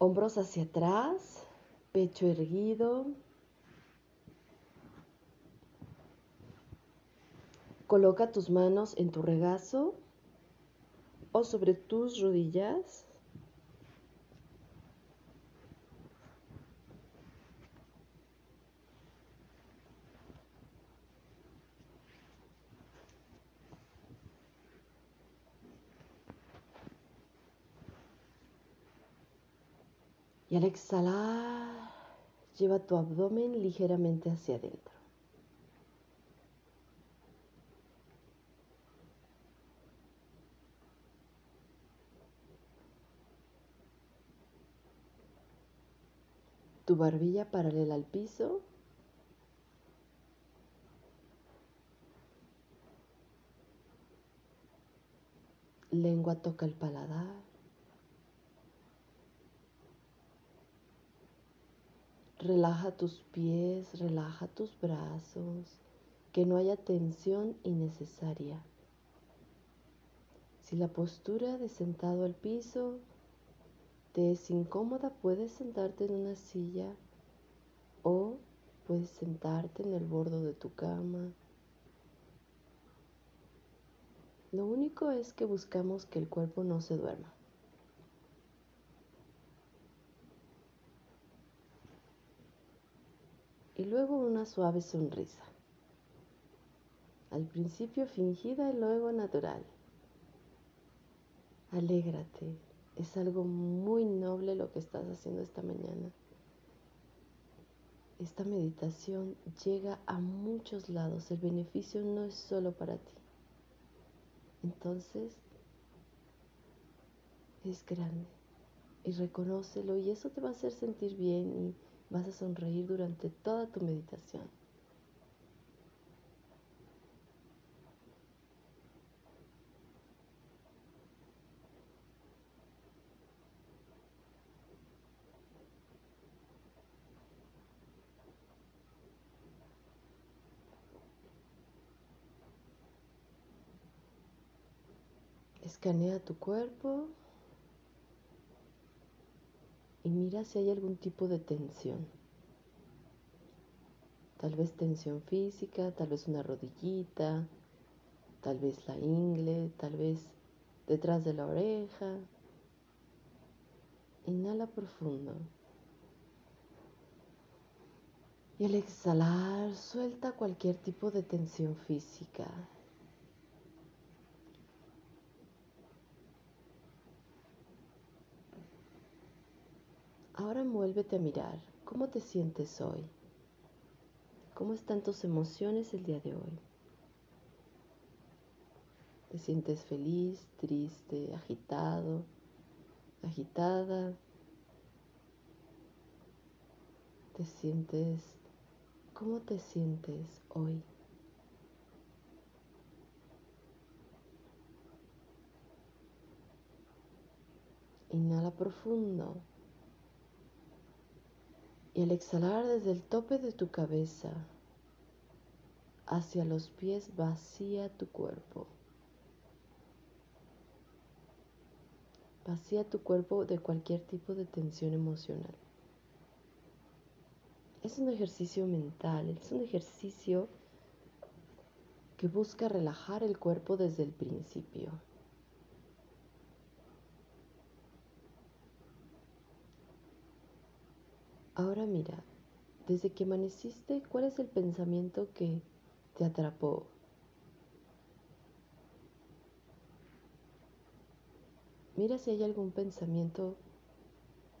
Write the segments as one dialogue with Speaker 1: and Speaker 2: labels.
Speaker 1: Hombros hacia atrás, pecho erguido. Coloca tus manos en tu regazo o sobre tus rodillas. Al exhalar, lleva tu abdomen ligeramente hacia adentro. Tu barbilla paralela al piso. Lengua toca el paladar. Relaja tus pies, relaja tus brazos, que no haya tensión innecesaria. Si la postura de sentado al piso te es incómoda, puedes sentarte en una silla o puedes sentarte en el borde de tu cama. Lo único es que buscamos que el cuerpo no se duerma. Y luego una suave sonrisa. Al principio fingida y luego natural. Alégrate, es algo muy noble lo que estás haciendo esta mañana. Esta meditación llega a muchos lados, el beneficio no es solo para ti. Entonces, es grande y reconócelo y eso te va a hacer sentir bien y Vas a sonreír durante toda tu meditación. Escanea tu cuerpo y mira si hay algún tipo de tensión. Tal vez tensión física, tal vez una rodillita, tal vez la ingle, tal vez detrás de la oreja. Inhala profundo. Y al exhalar, suelta cualquier tipo de tensión física. Ahora envuélvete a mirar. ¿Cómo te sientes hoy? ¿Cómo están tus emociones el día de hoy? ¿Te sientes feliz, triste, agitado, agitada? ¿Te sientes... ¿Cómo te sientes hoy? Inhala profundo. Y al exhalar desde el tope de tu cabeza hacia los pies, vacía tu cuerpo. Vacía tu cuerpo de cualquier tipo de tensión emocional. Es un ejercicio mental, es un ejercicio que busca relajar el cuerpo desde el principio. Ahora mira, desde que amaneciste, ¿cuál es el pensamiento que te atrapó? Mira si hay algún pensamiento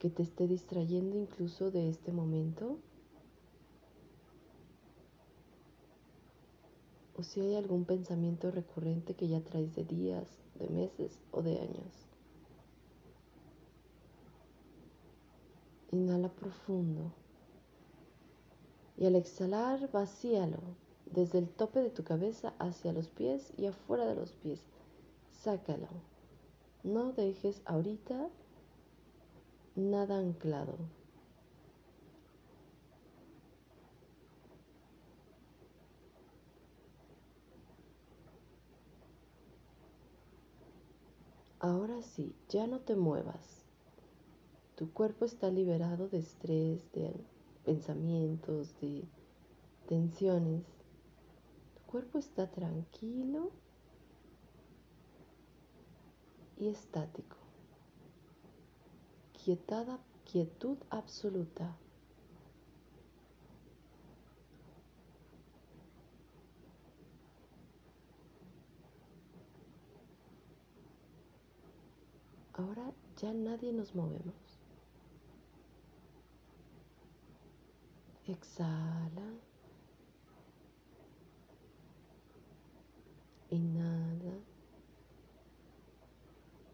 Speaker 1: que te esté distrayendo incluso de este momento. O si hay algún pensamiento recurrente que ya traes de días, de meses o de años. Inhala profundo. Y al exhalar, vacíalo desde el tope de tu cabeza hacia los pies y afuera de los pies. Sácalo. No dejes ahorita nada anclado. Ahora sí, ya no te muevas. Tu cuerpo está liberado de estrés, de pensamientos, de tensiones. Tu cuerpo está tranquilo y estático. Quietada, quietud absoluta. Ahora ya nadie nos movemos. Exhala. Inhala.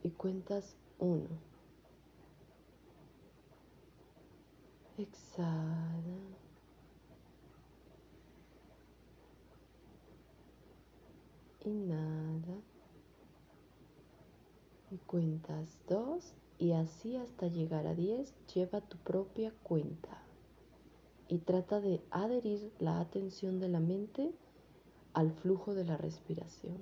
Speaker 1: Y cuentas uno. Exhala. Inhala. Y cuentas dos. Y así hasta llegar a 10, lleva tu propia cuenta. Y trata de adherir la atención de la mente al flujo de la respiración.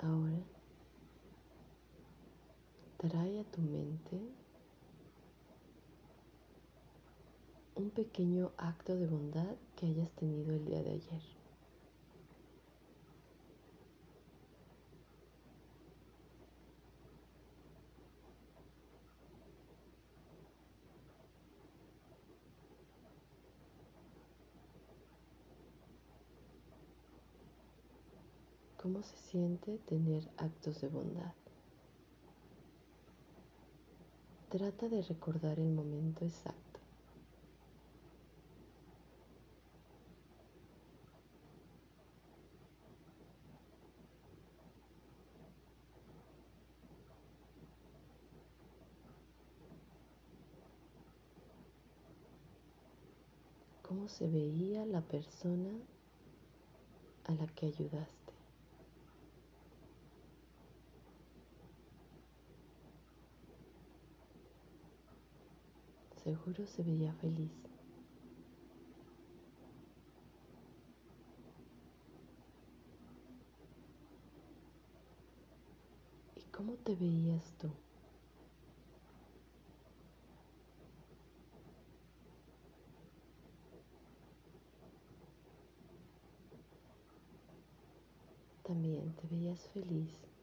Speaker 1: Ahora trae a tu mente un pequeño acto de bondad que hayas tenido el día de ayer. ¿Cómo se siente tener actos de bondad? Trata de recordar el momento exacto. ¿Cómo se veía la persona a la que ayudaste? Seguro se veía feliz. ¿Y cómo te veías tú? También te veías feliz.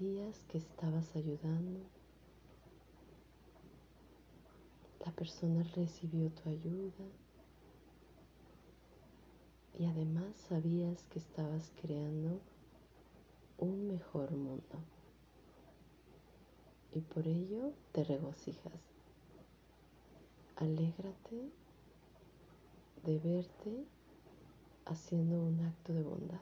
Speaker 1: Sabías que estabas ayudando. La persona recibió tu ayuda. Y además sabías que estabas creando un mejor mundo. Y por ello te regocijas. Alégrate de verte haciendo un acto de bondad.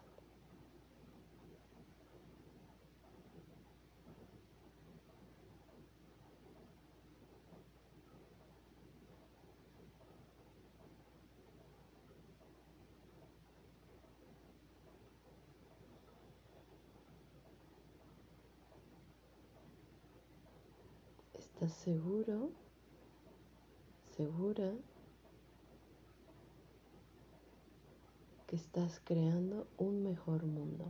Speaker 1: ¿Estás seguro? ¿Segura? que estás creando un mejor mundo.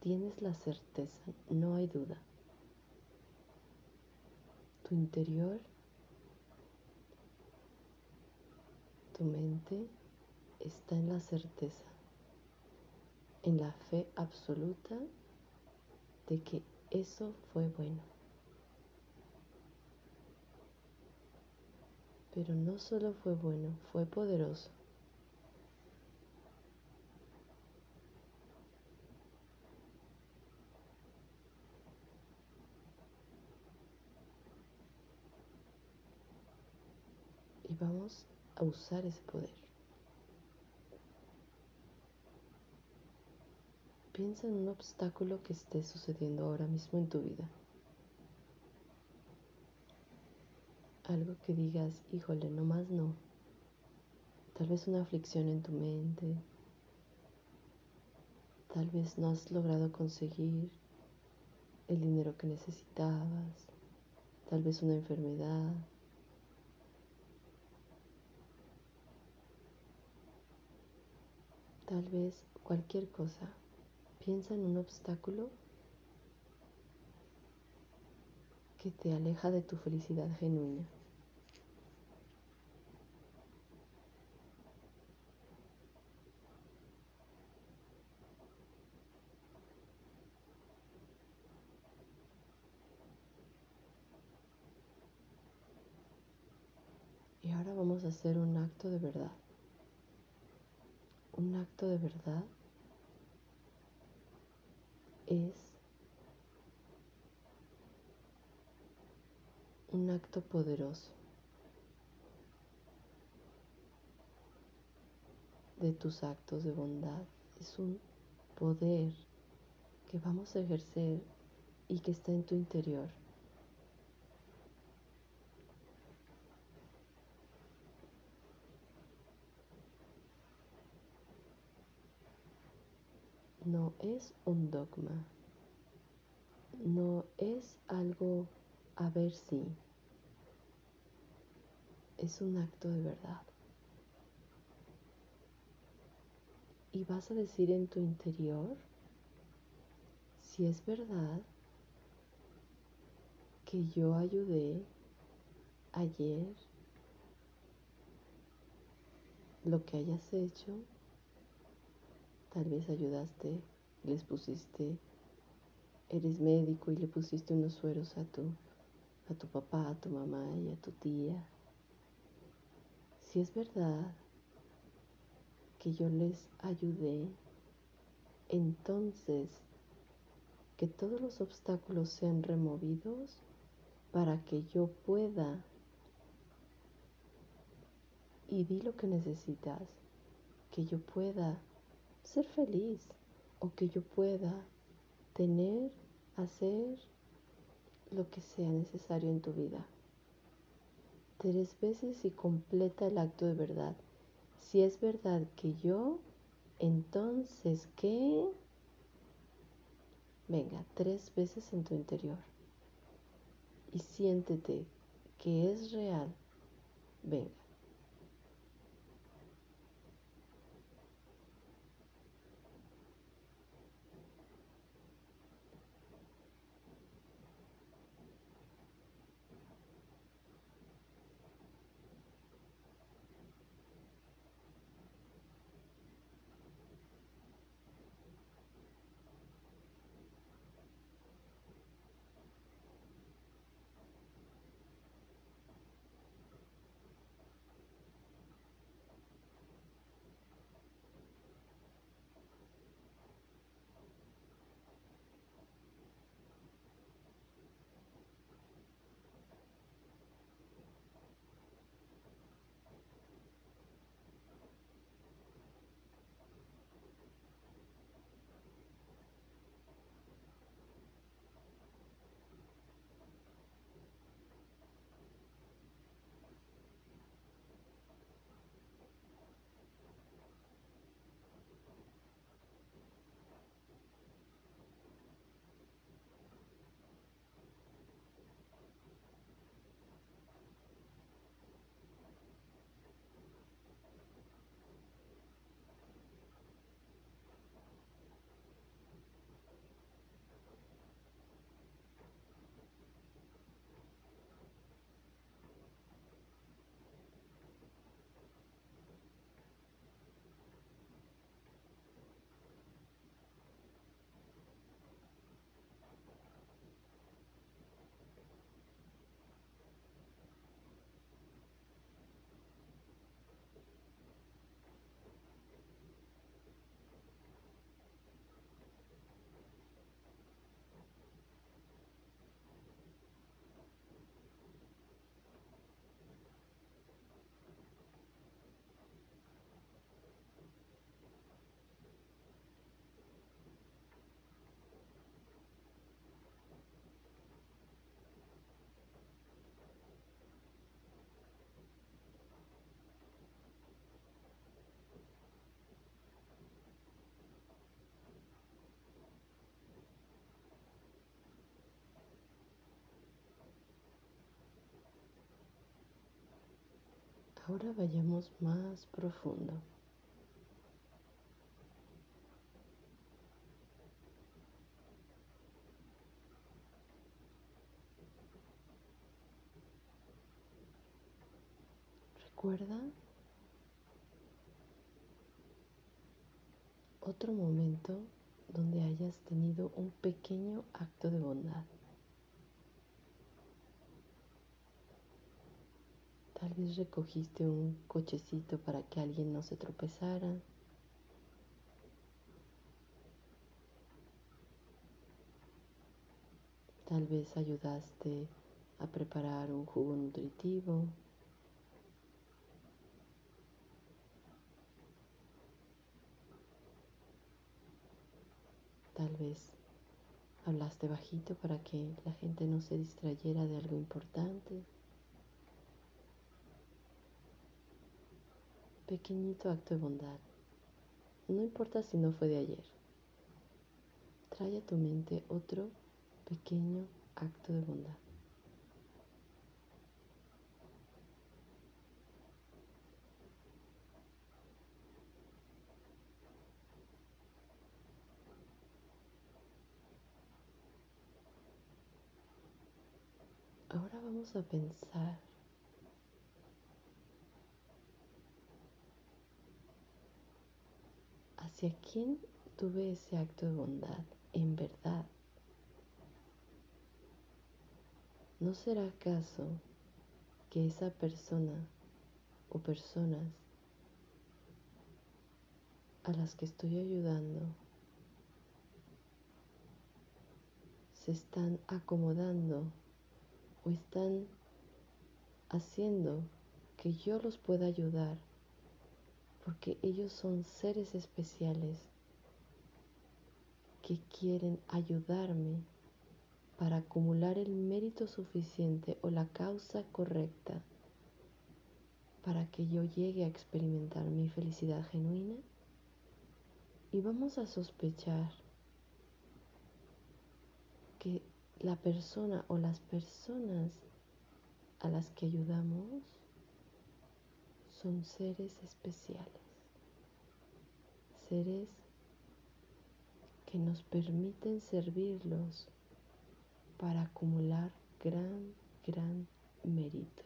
Speaker 1: Tienes la certeza, no hay duda. Tu interior, tu mente está en la certeza, en la fe absoluta de que eso fue bueno. Pero no solo fue bueno, fue poderoso. Y vamos a usar ese poder. Piensa en un obstáculo que esté sucediendo ahora mismo en tu vida. Algo que digas, híjole, no más no. Tal vez una aflicción en tu mente. Tal vez no has logrado conseguir el dinero que necesitabas. Tal vez una enfermedad. Tal vez cualquier cosa. Piensa en un obstáculo que te aleja de tu felicidad genuina. Y ahora vamos a hacer un acto de verdad. Un acto de verdad es un acto poderoso de tus actos de bondad. Es un poder que vamos a ejercer y que está en tu interior. No es un dogma, no es algo a ver si es un acto de verdad. Y vas a decir en tu interior si es verdad que yo ayudé ayer lo que hayas hecho, tal vez ayudaste, les pusiste, eres médico y le pusiste unos sueros a tu a tu papá, a tu mamá y a tu tía, si es verdad que yo les ayudé, entonces que todos los obstáculos sean removidos para que yo pueda y di lo que necesitas, que yo pueda ser feliz o que yo pueda tener, hacer lo que sea necesario en tu vida. tres veces y completa el acto de verdad. Si es verdad que yo, entonces que... Venga, tres veces en tu interior. Y siéntete que es real. Venga. Ahora vayamos más profundo. Recuerda otro momento donde hayas tenido un pequeño acto de bondad. Tal vez recogiste un cochecito para que alguien no se tropezara. Tal vez ayudaste a preparar un jugo nutritivo. Tal vez hablaste bajito para que la gente no se distrayera de algo importante. Pequeñito acto de bondad. No importa si no fue de ayer. Trae a tu mente otro pequeño acto de bondad. Ahora vamos a pensar ¿Hacia quién tuve ese acto de bondad en verdad? ¿No será acaso que esa persona o personas a las que estoy ayudando se están acomodando o están haciendo que yo los pueda ayudar porque ellos son seres especiales que quieren ayudarme para acumular el mérito suficiente o la causa correcta para que yo llegue a experimentar mi felicidad genuina. Y vamos a sospechar que la persona o las personas a las que ayudamos son seres especiales, seres que nos permiten servirlos para acumular gran, gran mérito.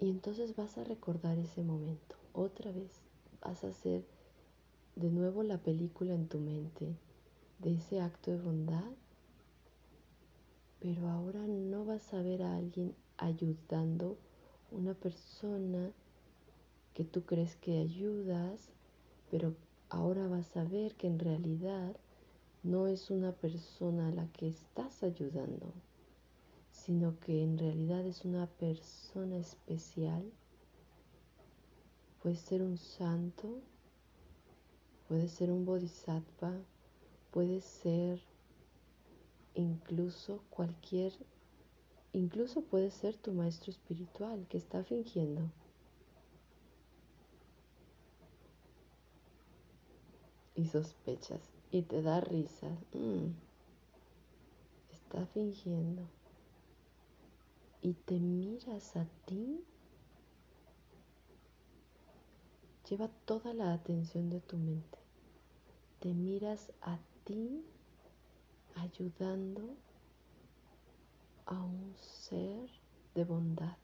Speaker 1: Y entonces vas a recordar ese momento. Otra vez vas a hacer de nuevo la película en tu mente de ese acto de bondad. Pero ahora no vas a ver a alguien ayudando, una persona que tú crees que ayudas, pero ahora vas a ver que en realidad no es una persona a la que estás ayudando sino que en realidad es una persona especial. Puede ser un santo, puede ser un bodhisattva, puede ser incluso cualquier, incluso puede ser tu maestro espiritual que está fingiendo. Y sospechas y te da risa. Mm, está fingiendo y te miras a ti, lleva toda la atención de tu mente. Te miras a ti ayudando a un ser de bondad.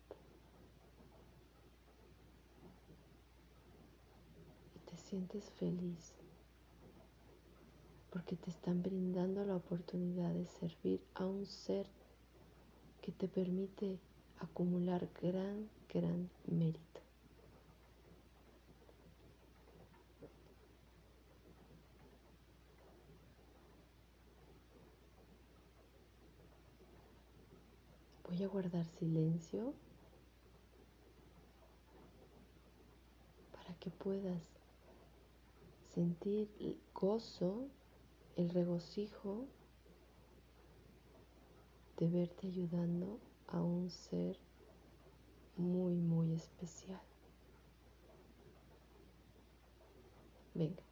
Speaker 1: Y te sientes feliz porque te están brindando la oportunidad de servir a un ser que te permite acumular gran, gran mérito. Voy a guardar silencio para que puedas sentir el gozo, el regocijo de verte ayudando a un ser muy, muy especial. Venga.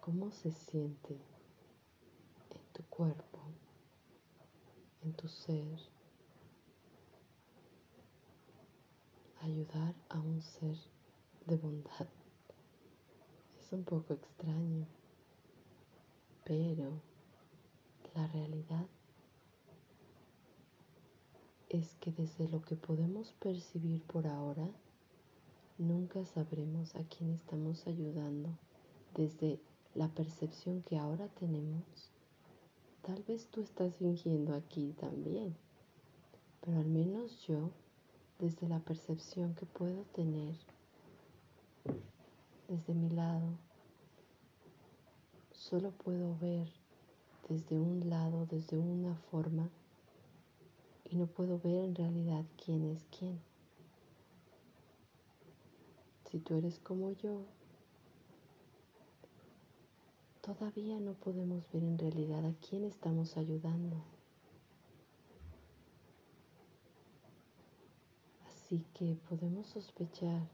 Speaker 1: Cómo se siente en tu cuerpo, en tu ser, ayudar a un ser de bondad. Es un poco extraño, pero la realidad es que desde lo que podemos percibir por ahora, nunca sabremos a quién estamos ayudando desde la percepción que ahora tenemos. Tal vez tú estás fingiendo aquí también, pero al menos yo, desde la percepción que puedo tener, desde mi lado, solo puedo ver desde un lado, desde una forma y no puedo ver en realidad quién es quién. Si tú eres como yo, todavía no podemos ver en realidad a quién estamos ayudando. Así que podemos sospechar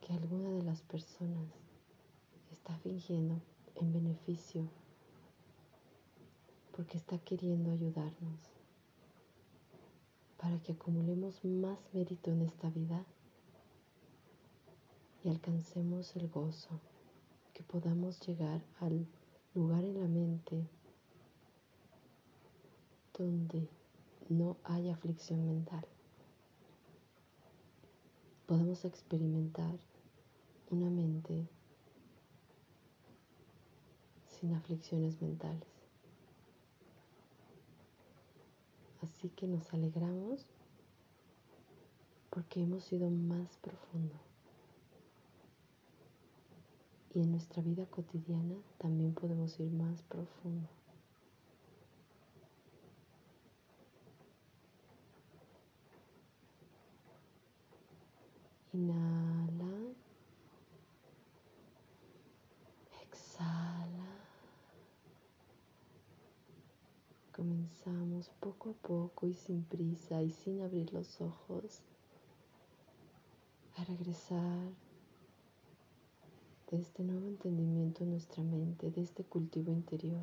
Speaker 1: que alguna de las personas está fingiendo en beneficio porque está queriendo ayudarnos para que acumulemos más mérito en esta vida y alcancemos el gozo, que podamos llegar al lugar en la mente donde no hay aflicción mental. Podemos experimentar una mente sin aflicciones mentales. Así que nos alegramos porque hemos ido más profundo. Y en nuestra vida cotidiana también podemos ir más profundo. Inhala. comenzamos poco a poco y sin prisa y sin abrir los ojos a regresar de este nuevo entendimiento en nuestra mente, de este cultivo interior.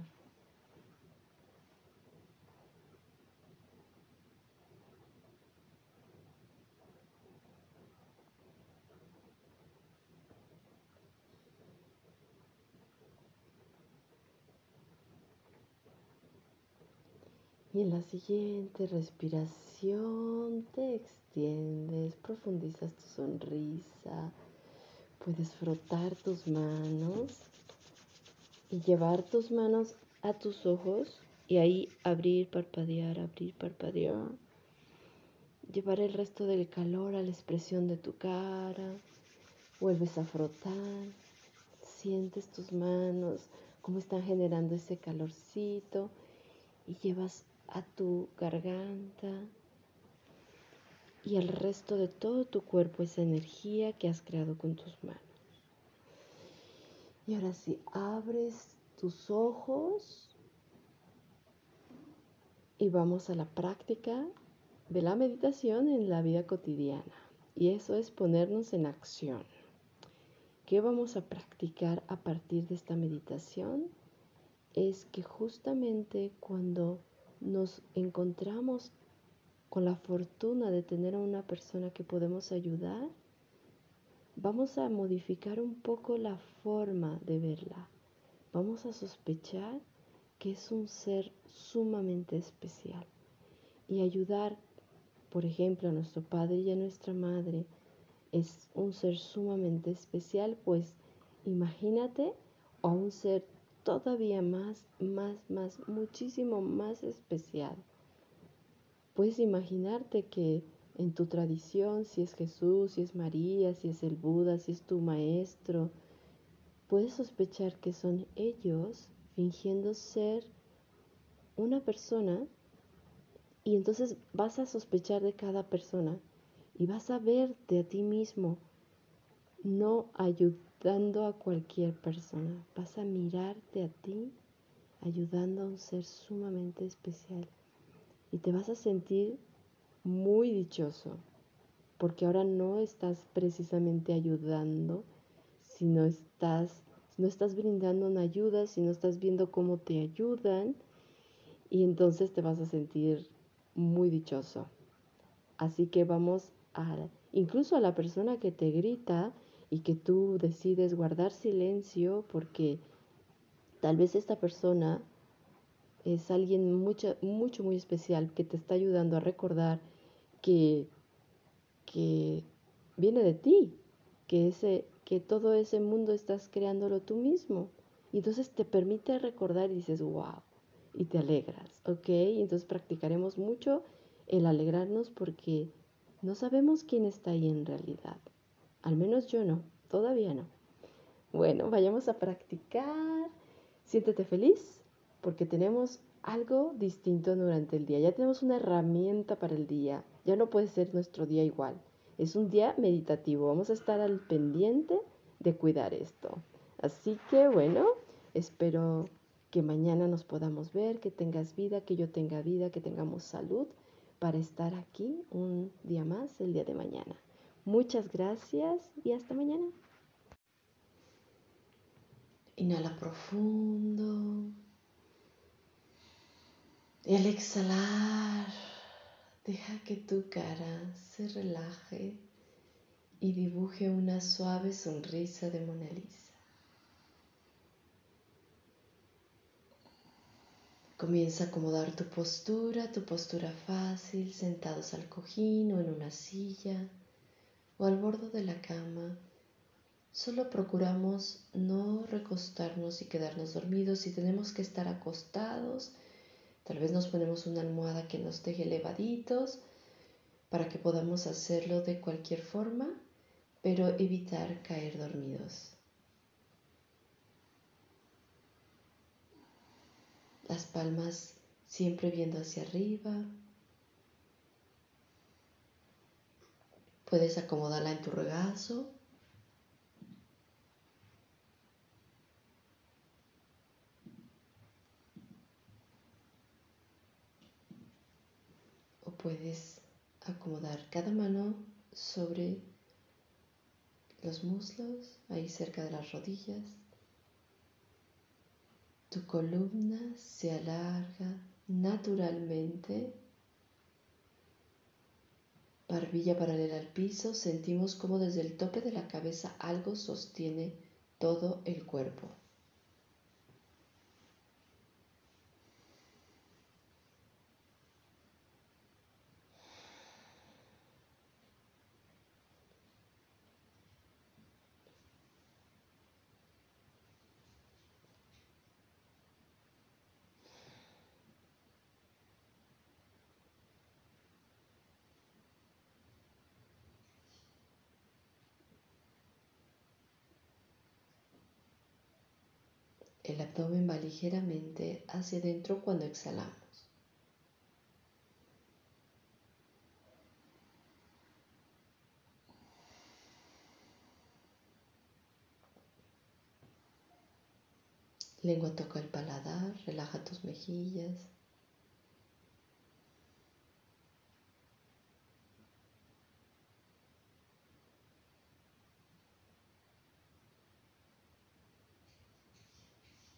Speaker 1: Y en la siguiente respiración te extiendes, profundizas tu sonrisa, puedes frotar tus manos y llevar tus manos a tus ojos y ahí abrir, parpadear, abrir, parpadear. Llevar el resto del calor a la expresión de tu cara. Vuelves a frotar. Sientes tus manos, cómo están generando ese calorcito y llevas a tu garganta y al resto de todo tu cuerpo esa energía que has creado con tus manos. Y ahora sí, abres tus ojos y vamos a la práctica de la meditación en la vida cotidiana. Y eso es ponernos en acción. ¿Qué vamos a practicar a partir de esta meditación? Es que justamente cuando nos encontramos con la fortuna de tener a una persona que podemos ayudar, vamos a modificar un poco la forma de verla. Vamos a sospechar que es un ser sumamente especial y ayudar, por ejemplo, a nuestro padre y a nuestra madre es un ser sumamente especial, pues imagínate a un ser todavía más, más, más, muchísimo más especial. Puedes imaginarte que en tu tradición, si es Jesús, si es María, si es el Buda, si es tu maestro, puedes sospechar que son ellos fingiendo ser una persona y entonces vas a sospechar de cada persona y vas a verte a ti mismo no ayudando dando a cualquier persona. Vas a mirarte a ti ayudando a un ser sumamente especial y te vas a sentir muy dichoso porque ahora no estás precisamente ayudando, sino estás no estás brindando una ayuda, si no estás viendo cómo te ayudan, y entonces te vas a sentir muy dichoso. Así que vamos a, incluso a la persona que te grita y que tú decides guardar silencio porque tal vez esta persona es alguien mucho, mucho, muy especial que te está ayudando a recordar que, que viene de ti, que, ese, que todo ese mundo estás creándolo tú mismo. Y entonces te permite recordar y dices, wow, y te alegras, ¿ok? Entonces practicaremos mucho el alegrarnos porque no sabemos quién está ahí en realidad. Al menos yo no, todavía no. Bueno, vayamos a practicar. Siéntete feliz porque tenemos algo distinto durante el día. Ya tenemos una herramienta para el día. Ya no puede ser nuestro día igual. Es un día meditativo. Vamos a estar al pendiente de cuidar esto. Así que bueno, espero que mañana nos podamos ver, que tengas vida, que yo tenga vida, que tengamos salud para estar aquí un día más el día de mañana. Muchas gracias y hasta mañana. Inhala profundo. Y al exhalar, deja que tu cara se relaje y dibuje una suave sonrisa de Mona Lisa. Comienza a acomodar tu postura, tu postura fácil, sentados al cojín o en una silla o al borde de la cama. Solo procuramos no recostarnos y quedarnos dormidos. Si tenemos que estar acostados, tal vez nos ponemos una almohada que nos deje elevaditos para que podamos hacerlo de cualquier forma, pero evitar caer dormidos. las palmas siempre viendo hacia arriba. Puedes acomodarla en tu regazo. Puedes acomodar cada mano sobre los muslos, ahí cerca de las rodillas. Tu columna se alarga naturalmente. Barbilla paralela al piso, sentimos como desde el tope de la cabeza algo sostiene todo el cuerpo. El abdomen va ligeramente hacia adentro cuando exhalamos. Lengua toca el paladar, relaja tus mejillas.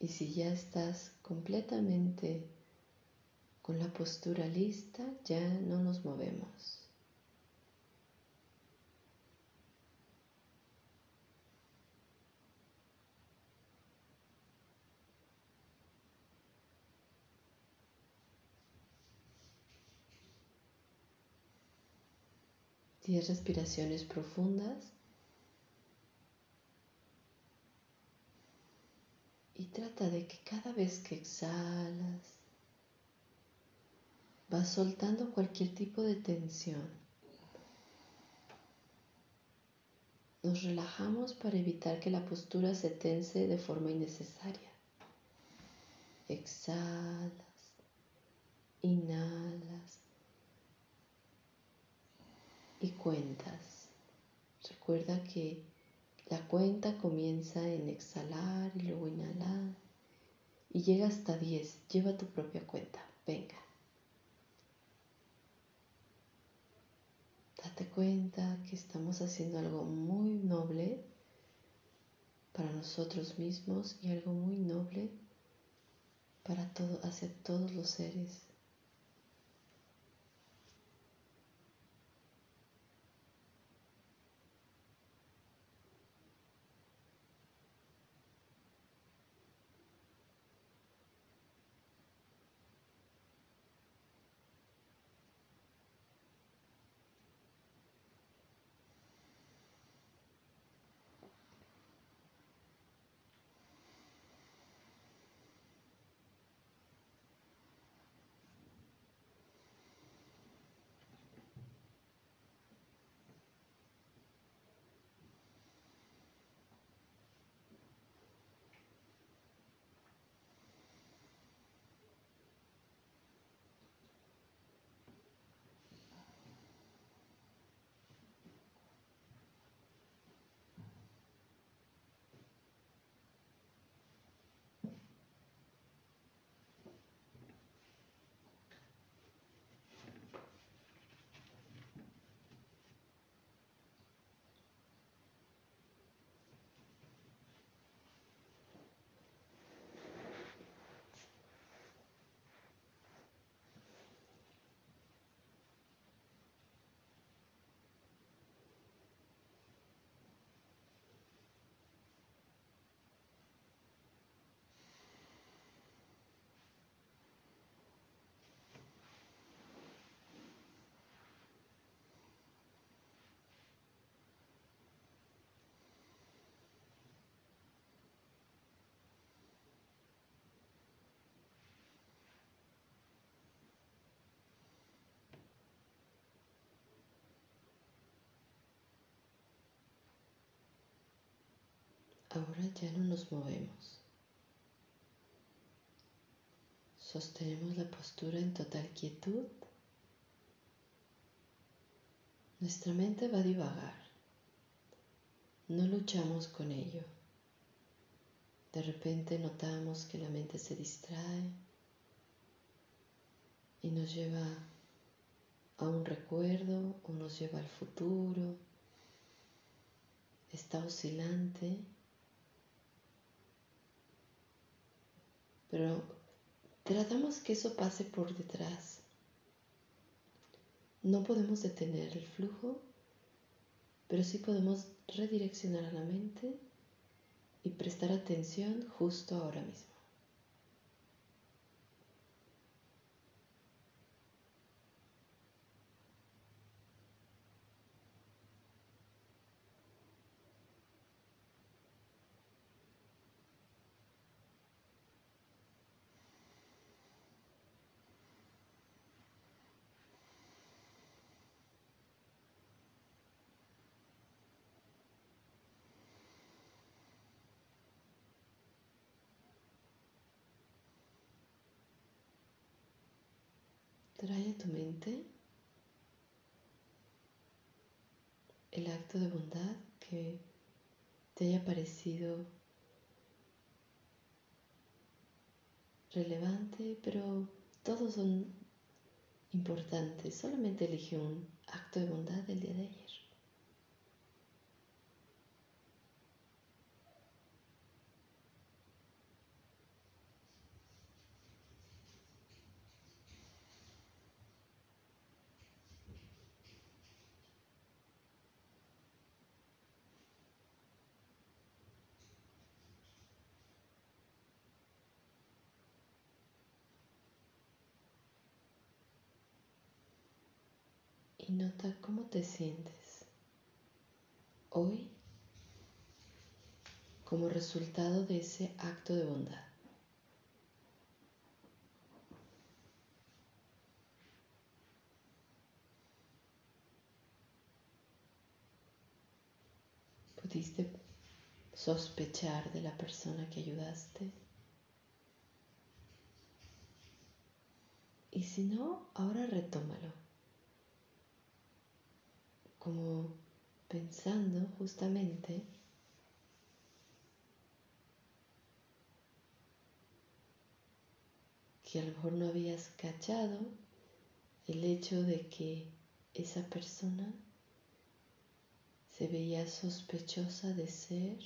Speaker 1: Y si ya estás completamente con la postura lista, ya no nos movemos. Diez respiraciones profundas. Y trata de que cada vez que exhalas, vas soltando cualquier tipo de tensión. Nos relajamos para evitar que la postura se tense de forma innecesaria. Exhalas, inhalas y cuentas. Recuerda que la cuenta comienza en exhalar y luego inhalar y llega hasta 10. Lleva tu propia cuenta. Venga. Date cuenta que estamos haciendo algo muy noble para nosotros mismos y algo muy noble para todo, hacia todos los seres. Ahora ya no nos movemos. Sostenemos la postura en total quietud. Nuestra mente va a divagar. No luchamos con ello. De repente notamos que la mente se distrae y nos lleva a un recuerdo o nos lleva al futuro. Está oscilante pero tratamos que eso pase por detrás. No podemos detener el flujo, pero sí podemos redireccionar a la mente y prestar atención justo ahora mismo. Tu mente el acto de bondad que te haya parecido relevante, pero todos son importantes. Solamente elige un acto de bondad del día de ayer. y nota cómo te sientes hoy como resultado de ese acto de bondad. ¿Pudiste sospechar de la persona que ayudaste? Y si no, ahora retómalo como pensando justamente que a lo mejor no habías cachado el hecho de que esa persona se veía sospechosa de ser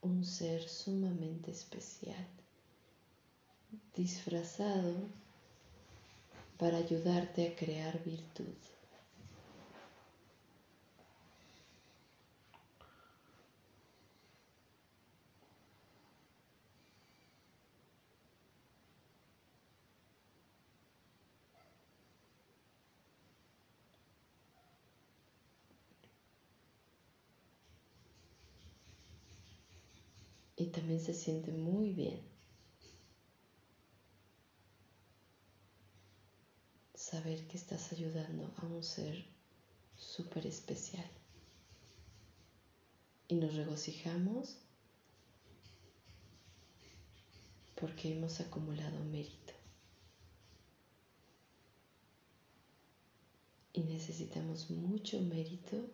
Speaker 1: un ser sumamente especial, disfrazado para ayudarte a crear virtud. y también se siente muy bien saber que estás ayudando a un ser súper especial. Y nos regocijamos porque hemos acumulado mérito. Y necesitamos mucho mérito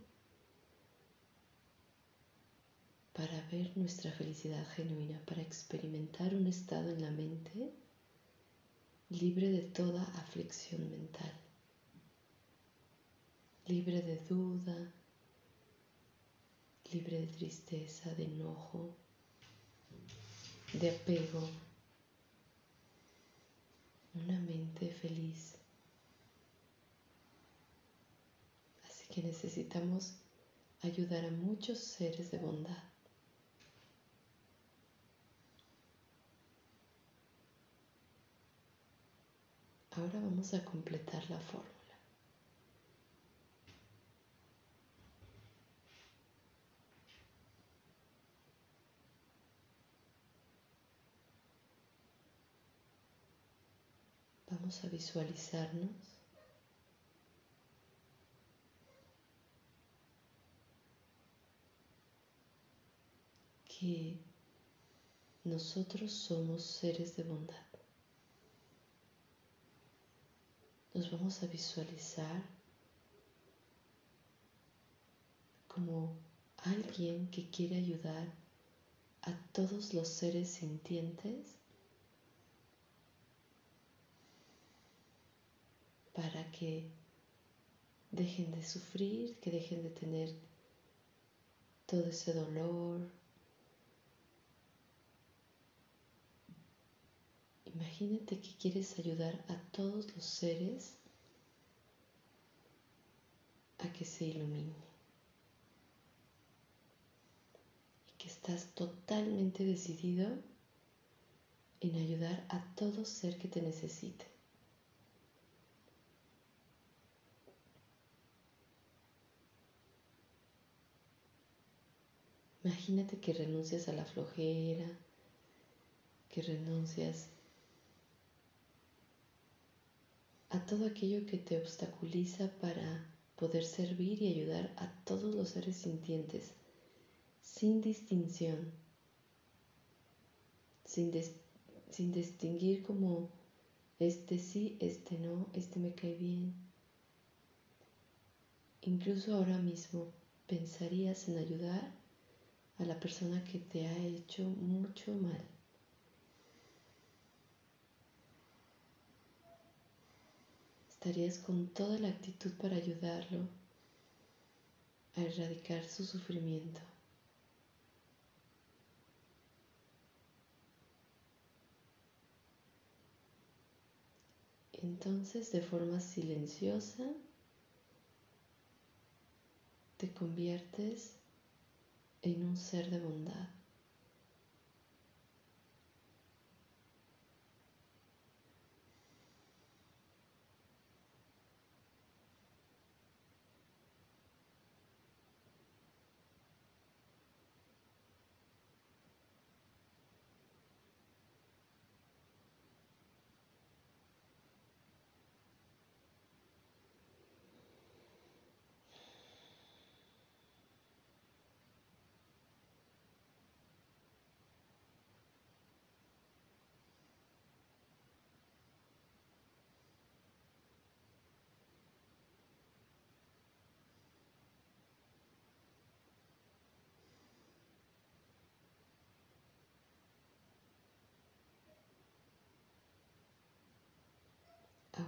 Speaker 1: para ver nuestra felicidad genuina, para experimentar un estado en la mente libre de toda aflicción mental, libre de duda, libre de tristeza, de enojo, de apego, una mente feliz. Así que necesitamos ayudar a muchos seres de bondad Ahora vamos a completar la fórmula. Vamos a visualizarnos que nosotros somos seres de bondad. Nos vamos a visualizar como alguien que quiere ayudar a todos los seres sintientes para que dejen de sufrir, que dejen de tener todo ese dolor. Imagínate que quieres ayudar a todos los seres a que se iluminen. Y que estás totalmente decidido en ayudar a todo ser que te necesite. Imagínate que renuncias a la flojera, que renuncias a todo aquello que te obstaculiza para poder servir y ayudar a todos los seres sintientes, sin distinción, sin, sin distinguir como este sí, este no, este me cae bien. Incluso ahora mismo pensarías en ayudar a la persona que te ha hecho mucho mal. Estarías con toda la actitud para ayudarlo a erradicar su sufrimiento. Entonces, de forma silenciosa, te conviertes en un ser de bondad.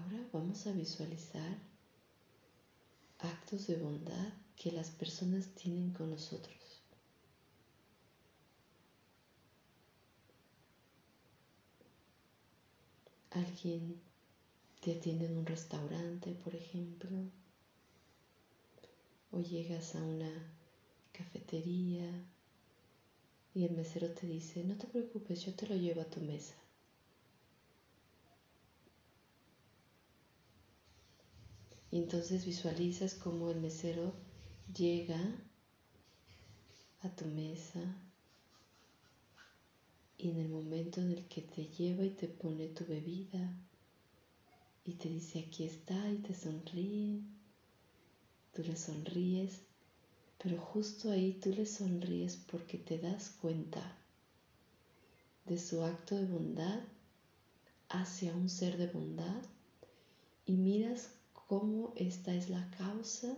Speaker 1: Ahora vamos a visualizar actos de bondad que las personas tienen con nosotros. Alguien te atiende en un restaurante, por ejemplo, o llegas a una cafetería y el mesero te dice, no te preocupes, yo te lo llevo a tu mesa. Entonces visualizas cómo el mesero llega a tu mesa y en el momento en el que te lleva y te pone tu bebida y te dice aquí está y te sonríe, tú le sonríes, pero justo ahí tú le sonríes porque te das cuenta de su acto de bondad hacia un ser de bondad y miras cómo esta es la causa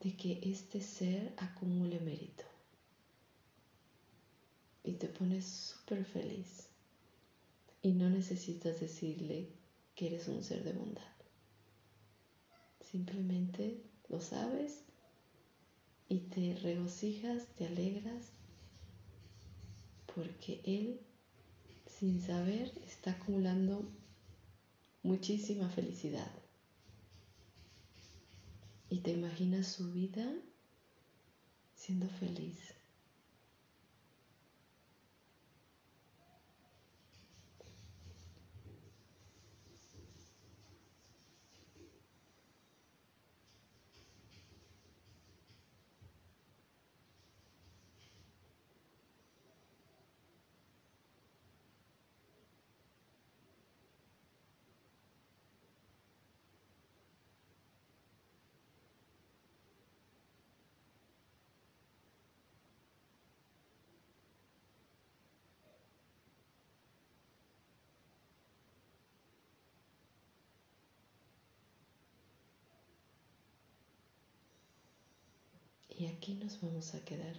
Speaker 1: de que este ser acumule mérito. Y te pones súper feliz. Y no necesitas decirle que eres un ser de bondad. Simplemente lo sabes y te regocijas, te alegras, porque Él, sin saber, está acumulando muchísima felicidad. Y te imaginas su vida siendo feliz. Y aquí nos vamos a quedar.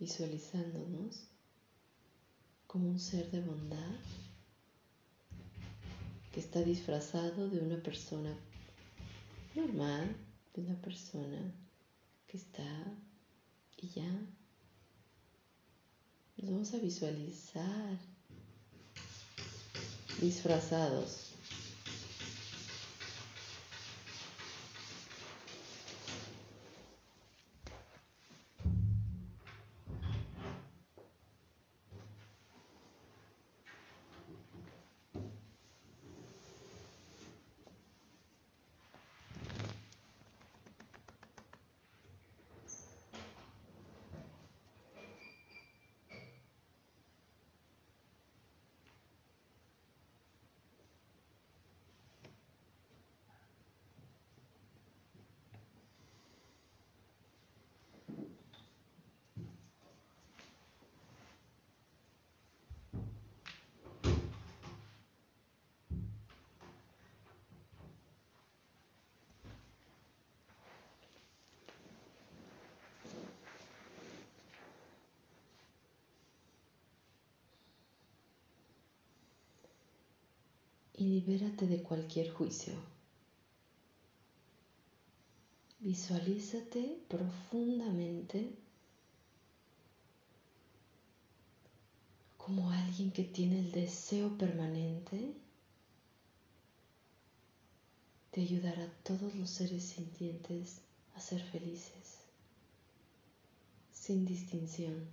Speaker 1: Visualizándonos como un ser de bondad que está disfrazado de una persona normal, de una persona que está y ya. Nos vamos a visualizar disfrazados y libérate de cualquier juicio. Visualízate profundamente como alguien que tiene el deseo permanente de ayudar a todos los seres sintientes a ser felices, sin distinción.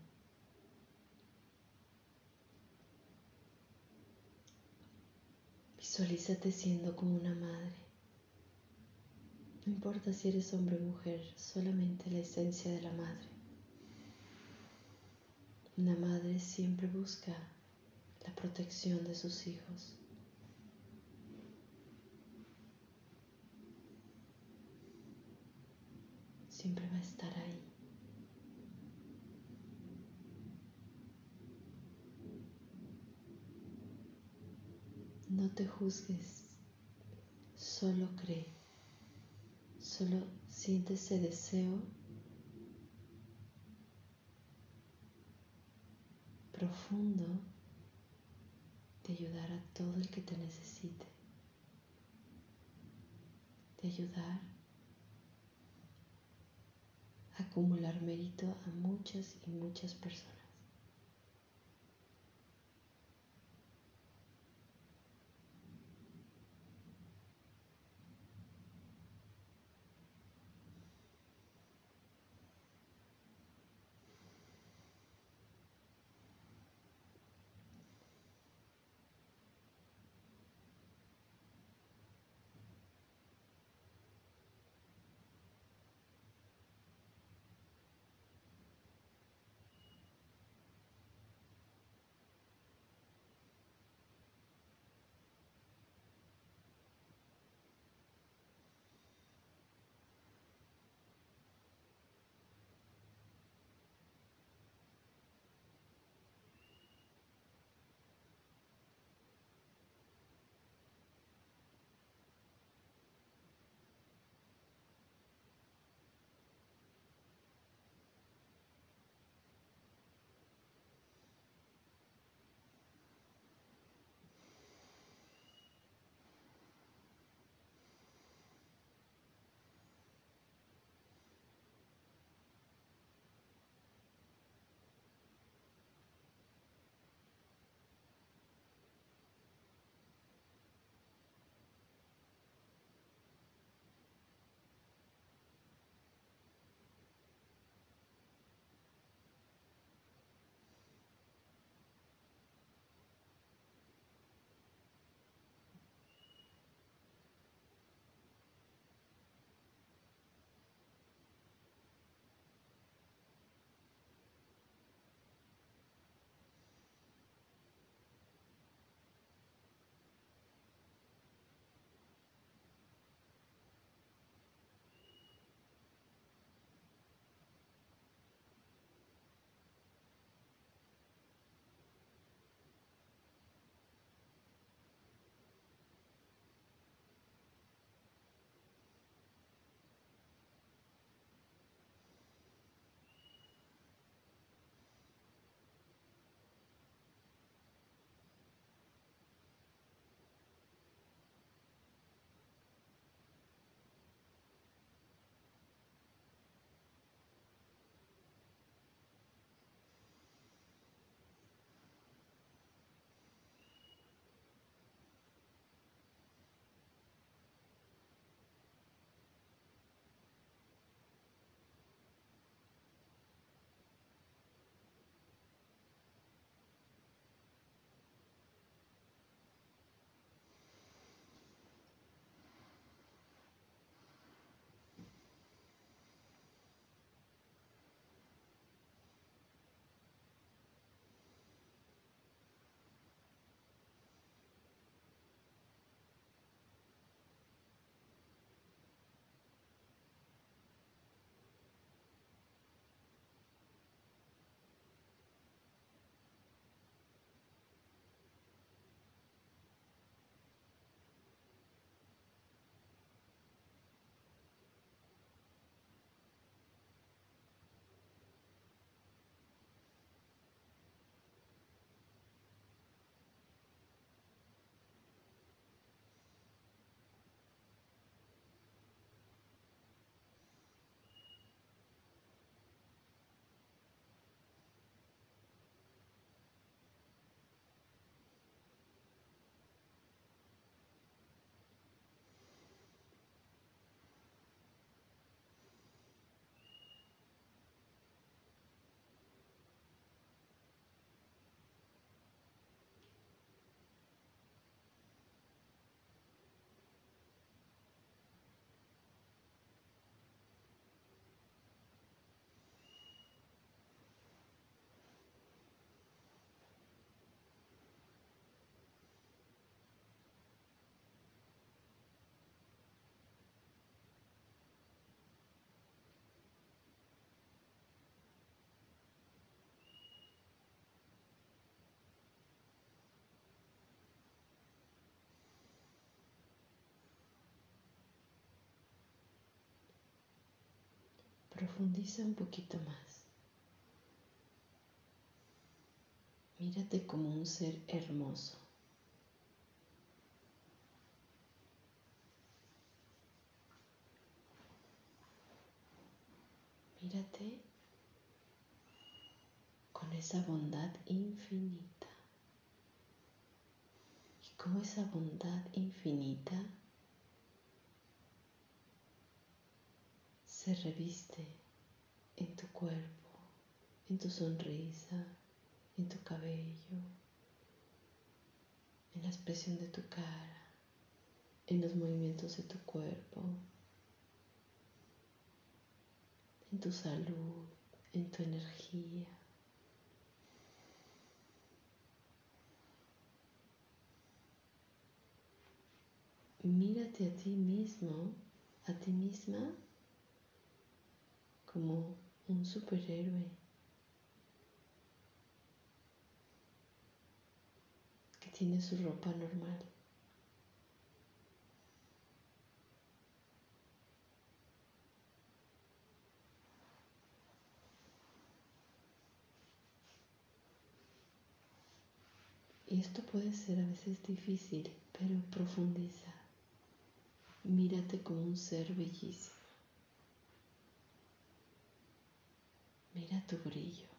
Speaker 1: Visualízate siendo como una madre. No importa si eres hombre o mujer, solamente la esencia de la madre. Una madre siempre busca la protección de sus hijos. Siempre va a estar ahí. No te juzgues, solo cree, solo siente ese deseo profundo de ayudar a todo el que te necesite, de ayudar a acumular mérito a muchas y muchas personas. Profundiza un poquito más. Mírate como un ser hermoso. Mírate con esa bondad infinita. Y como esa bondad infinita se reviste en tu cuerpo, en tu sonrisa, en tu cabello, en la expresión de tu cara, en los movimientos de tu cuerpo, en tu salud, en tu energía. Mírate a ti mismo, a ti misma, como un superhéroe que tiene su ropa normal. Y esto puede ser a veces difícil, pero profundiza. Mírate como un ser bellísimo. Mira tu brillo.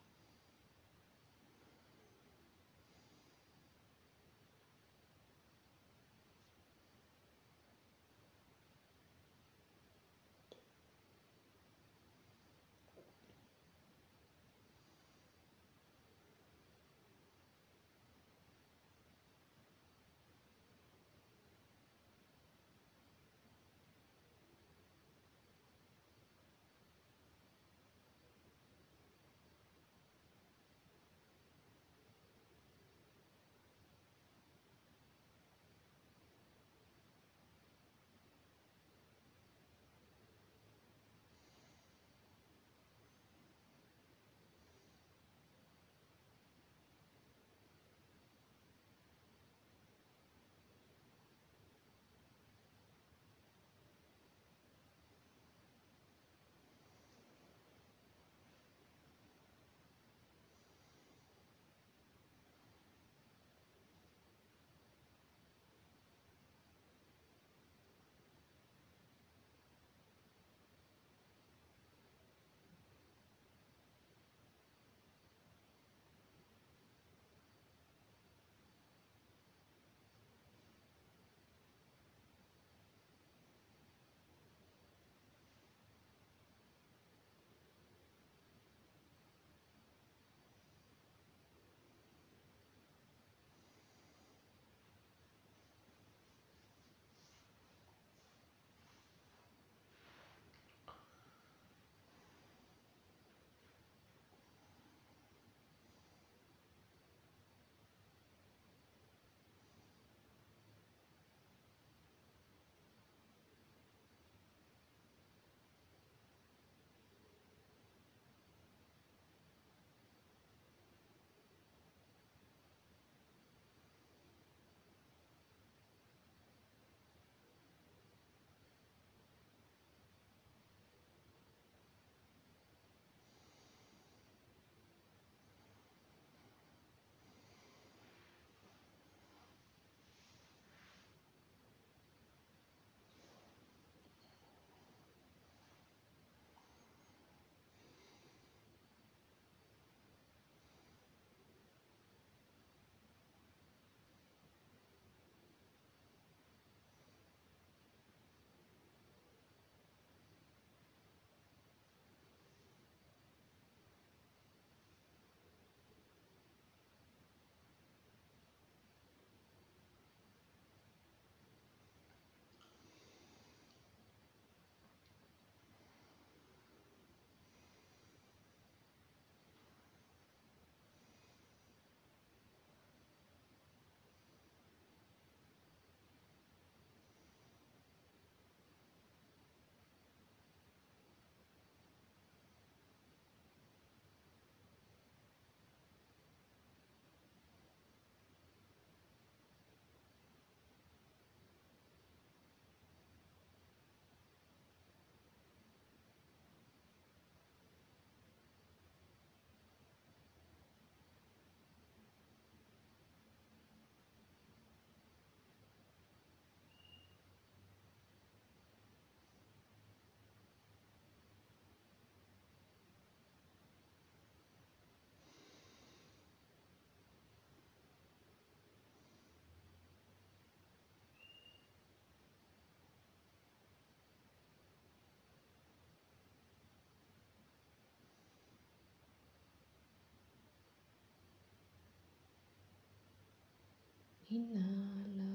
Speaker 1: Inhala.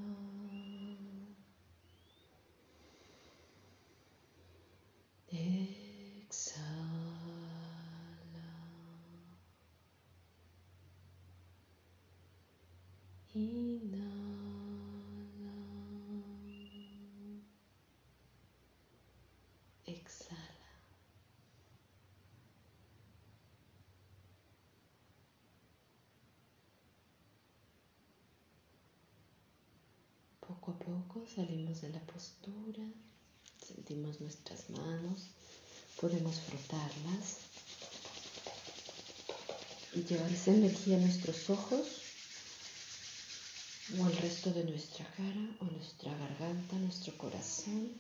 Speaker 1: Exhala. Inhala. Poco a poco salimos de la postura, sentimos nuestras manos, podemos frotarlas y llevar esa energía a nuestros ojos o al resto de nuestra cara o nuestra garganta, nuestro corazón.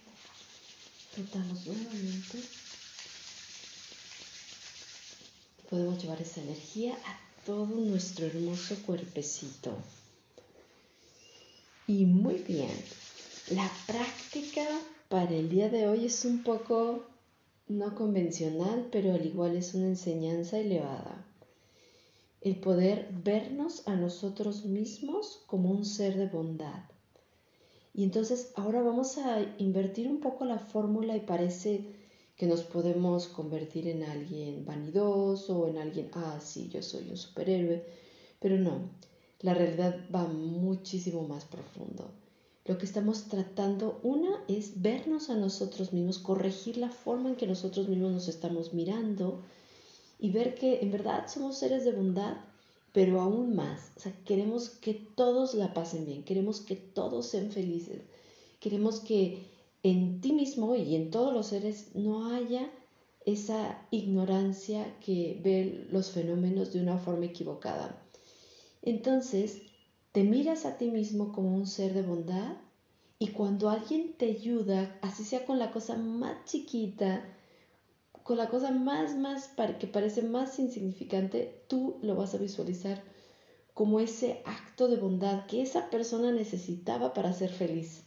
Speaker 1: Frotamos nuevamente. Podemos llevar esa energía a todo nuestro hermoso cuerpecito. Y muy bien, la práctica para el día de hoy es un poco no convencional, pero al igual es una enseñanza elevada. El poder vernos a nosotros mismos como un ser de bondad. Y entonces ahora vamos a invertir un poco la fórmula y parece que nos podemos convertir en alguien vanidoso o en alguien, ah, sí, yo soy un superhéroe, pero no, la realidad va muchísimo más profundo. Lo que estamos tratando, una, es vernos a nosotros mismos, corregir la forma en que nosotros mismos nos estamos mirando y ver que en verdad somos seres de bondad, pero aún más. O sea, queremos que todos la pasen bien, queremos que todos sean felices, queremos que en ti mismo y en todos los seres no haya esa ignorancia que ve los fenómenos de una forma equivocada entonces, te miras a ti mismo como un ser de bondad y cuando alguien te ayuda, así sea con la cosa más chiquita, con la cosa más, más, que parece más insignificante, tú lo vas a visualizar como ese acto de bondad que esa persona necesitaba para ser feliz.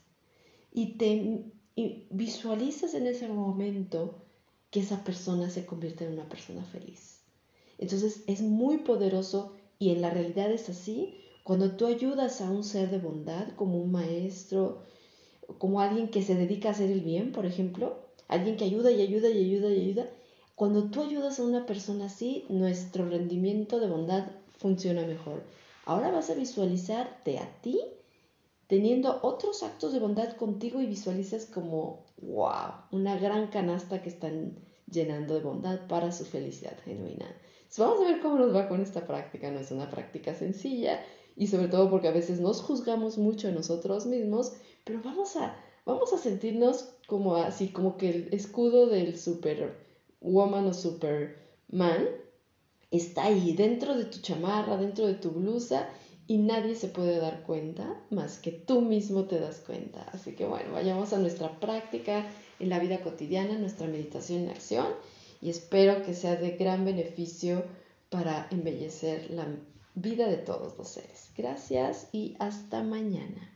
Speaker 1: Y te y visualizas en ese momento que esa persona se convierte en una persona feliz. Entonces es muy poderoso y en la realidad es así. Cuando tú ayudas a un ser de bondad, como un maestro, como alguien que se dedica a hacer el bien, por ejemplo, alguien que ayuda y ayuda y ayuda y ayuda, cuando tú ayudas a una persona así, nuestro rendimiento de bondad funciona mejor. Ahora vas a visualizarte a ti teniendo otros actos de bondad contigo y visualizas como, wow, una gran canasta que están llenando de bondad para su felicidad genuina vamos a ver cómo nos va con esta práctica. No es una práctica sencilla y sobre todo porque a veces nos juzgamos mucho a nosotros mismos, pero vamos a, vamos a sentirnos como así, como que el escudo del superwoman o superman está ahí dentro de tu chamarra, dentro de tu blusa y nadie se puede dar cuenta más que tú mismo te das cuenta. Así que bueno, vayamos a nuestra práctica en la vida cotidiana, nuestra meditación en acción y espero que sea de gran beneficio para embellecer la vida de todos los seres. Gracias y hasta mañana.